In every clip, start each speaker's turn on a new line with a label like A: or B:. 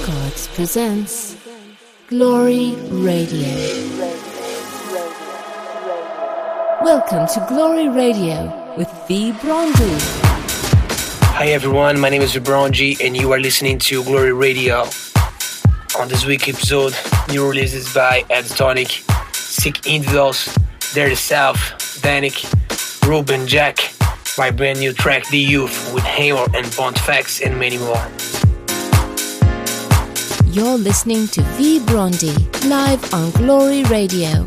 A: Records presents Glory Radio. Welcome to Glory Radio with V. Bronzy.
B: Hi everyone, my name is V. Vibronji and you are listening to Glory Radio. On this week episode, new releases by Ed Tonic, Sick Individuals, Dirty South, Danik, Ruben Jack, my brand new track The Youth with Hammer and Pontifex and many more.
A: You're listening to V. Brondy live on Glory Radio.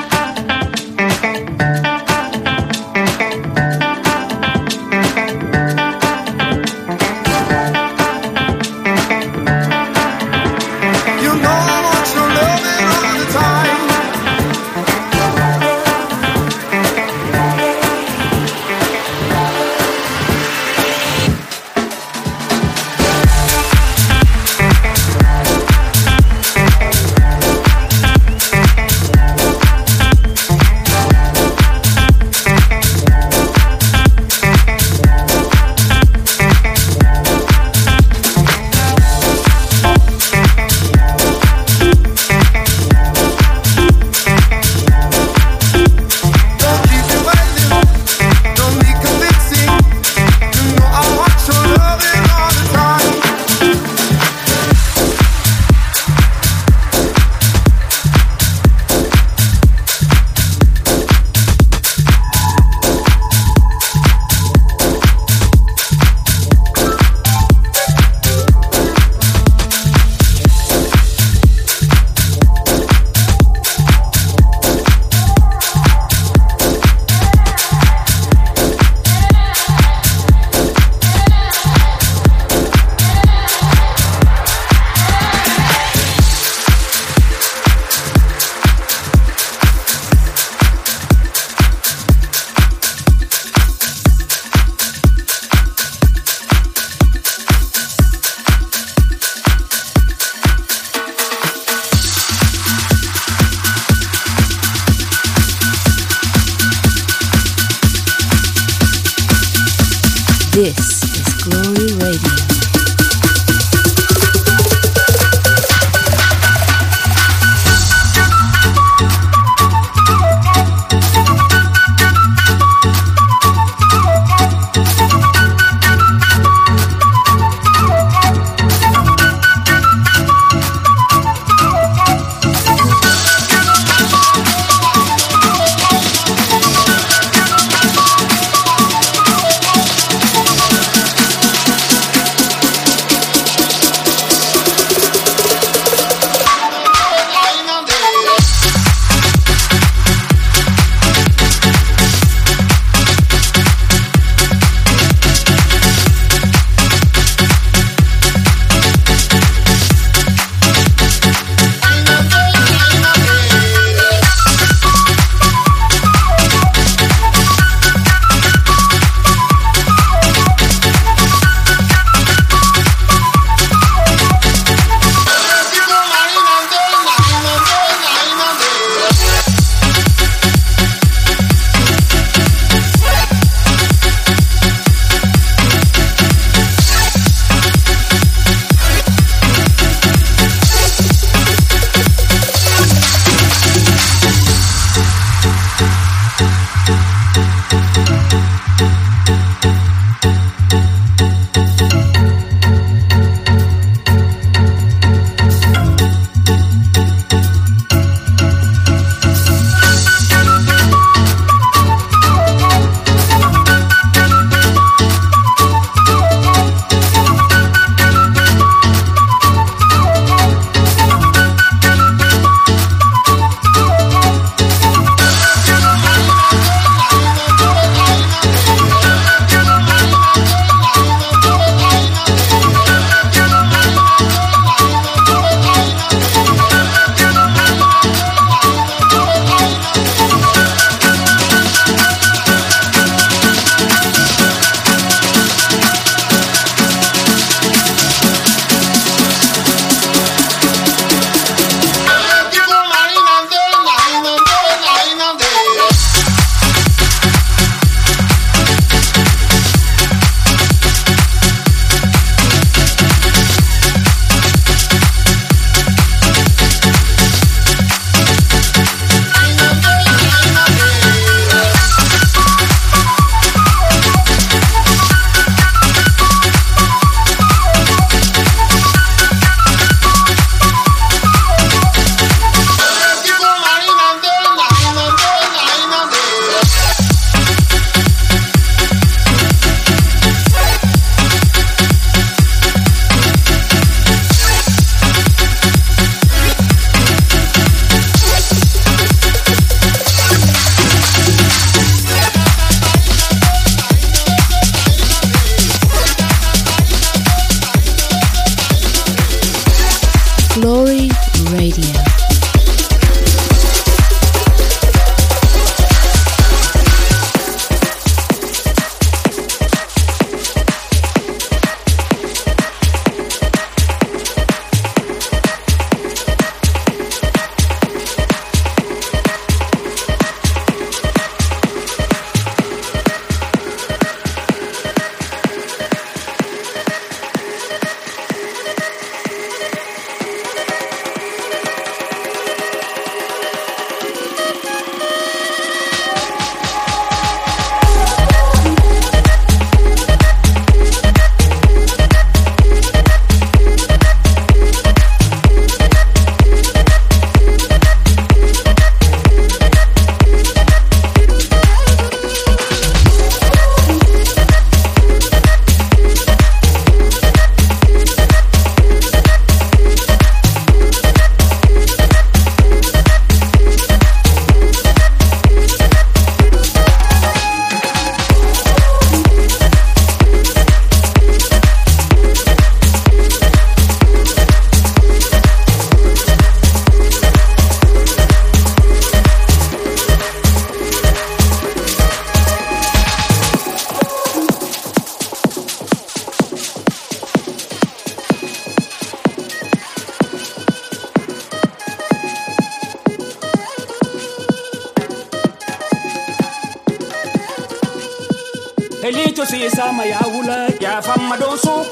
C: Elito si sama ya wula ya fama doso.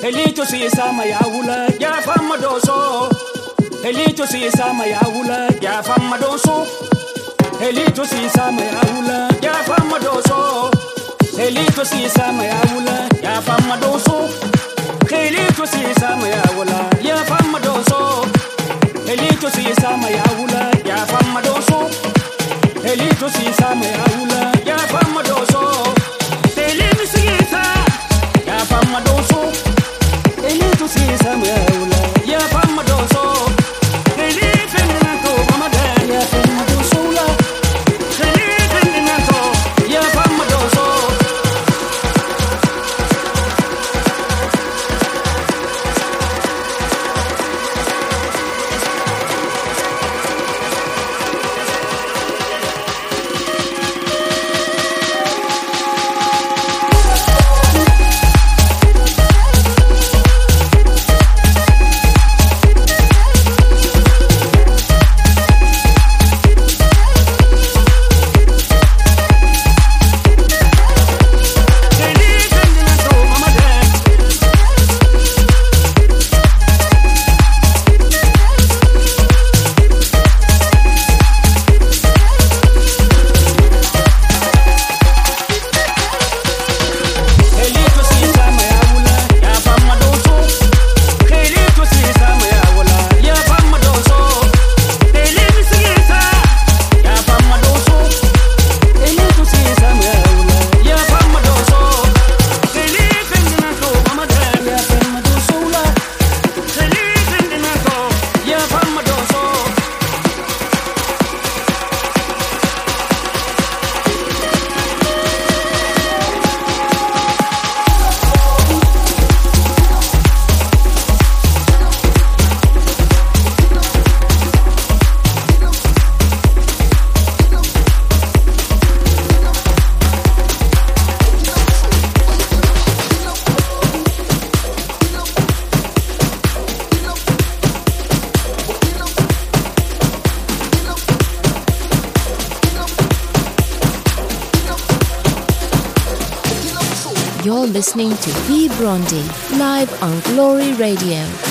C: Elito si sama ya wula ya fama doso. Elito si sama ya wula ya fama doso. Elito si sama ya wula ya fama doso. Elito si sama ya wula ya fama doso. Elito si sama ya wula ya fama doso. Elito si sama ya wula ya fama doso. Elito si sama ya wula ya fama doso fama doso. Ele tu Yeah, I'm a doso.
A: Listening to V Brondi live on Glory Radio.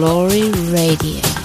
D: Glory Radio.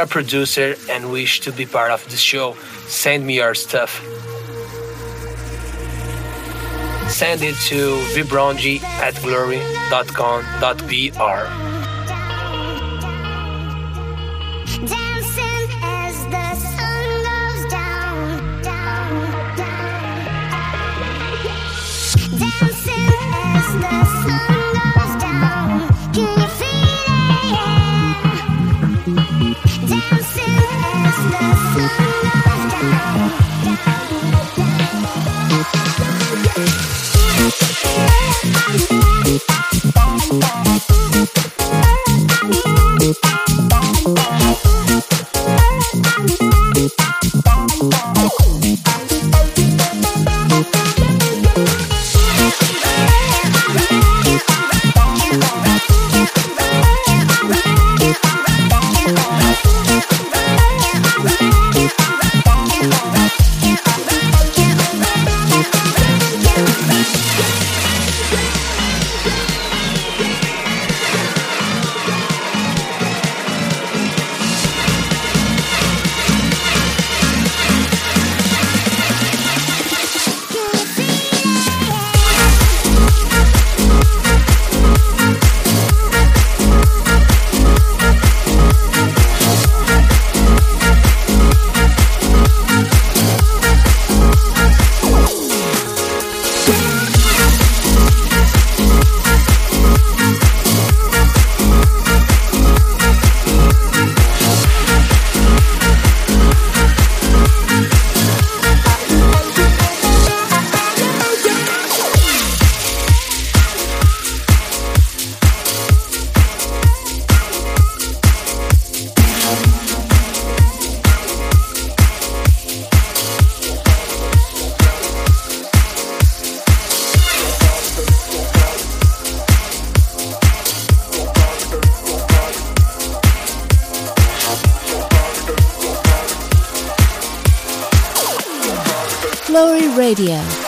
E: A producer and wish to be part of the show, send me your stuff. Send it to vibronji at glory.com.br. Radio.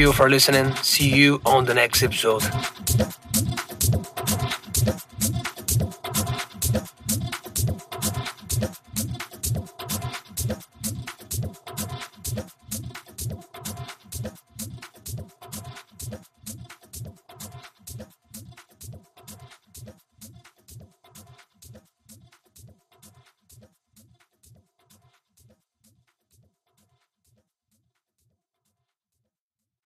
B: You for listening. See you on the next episode.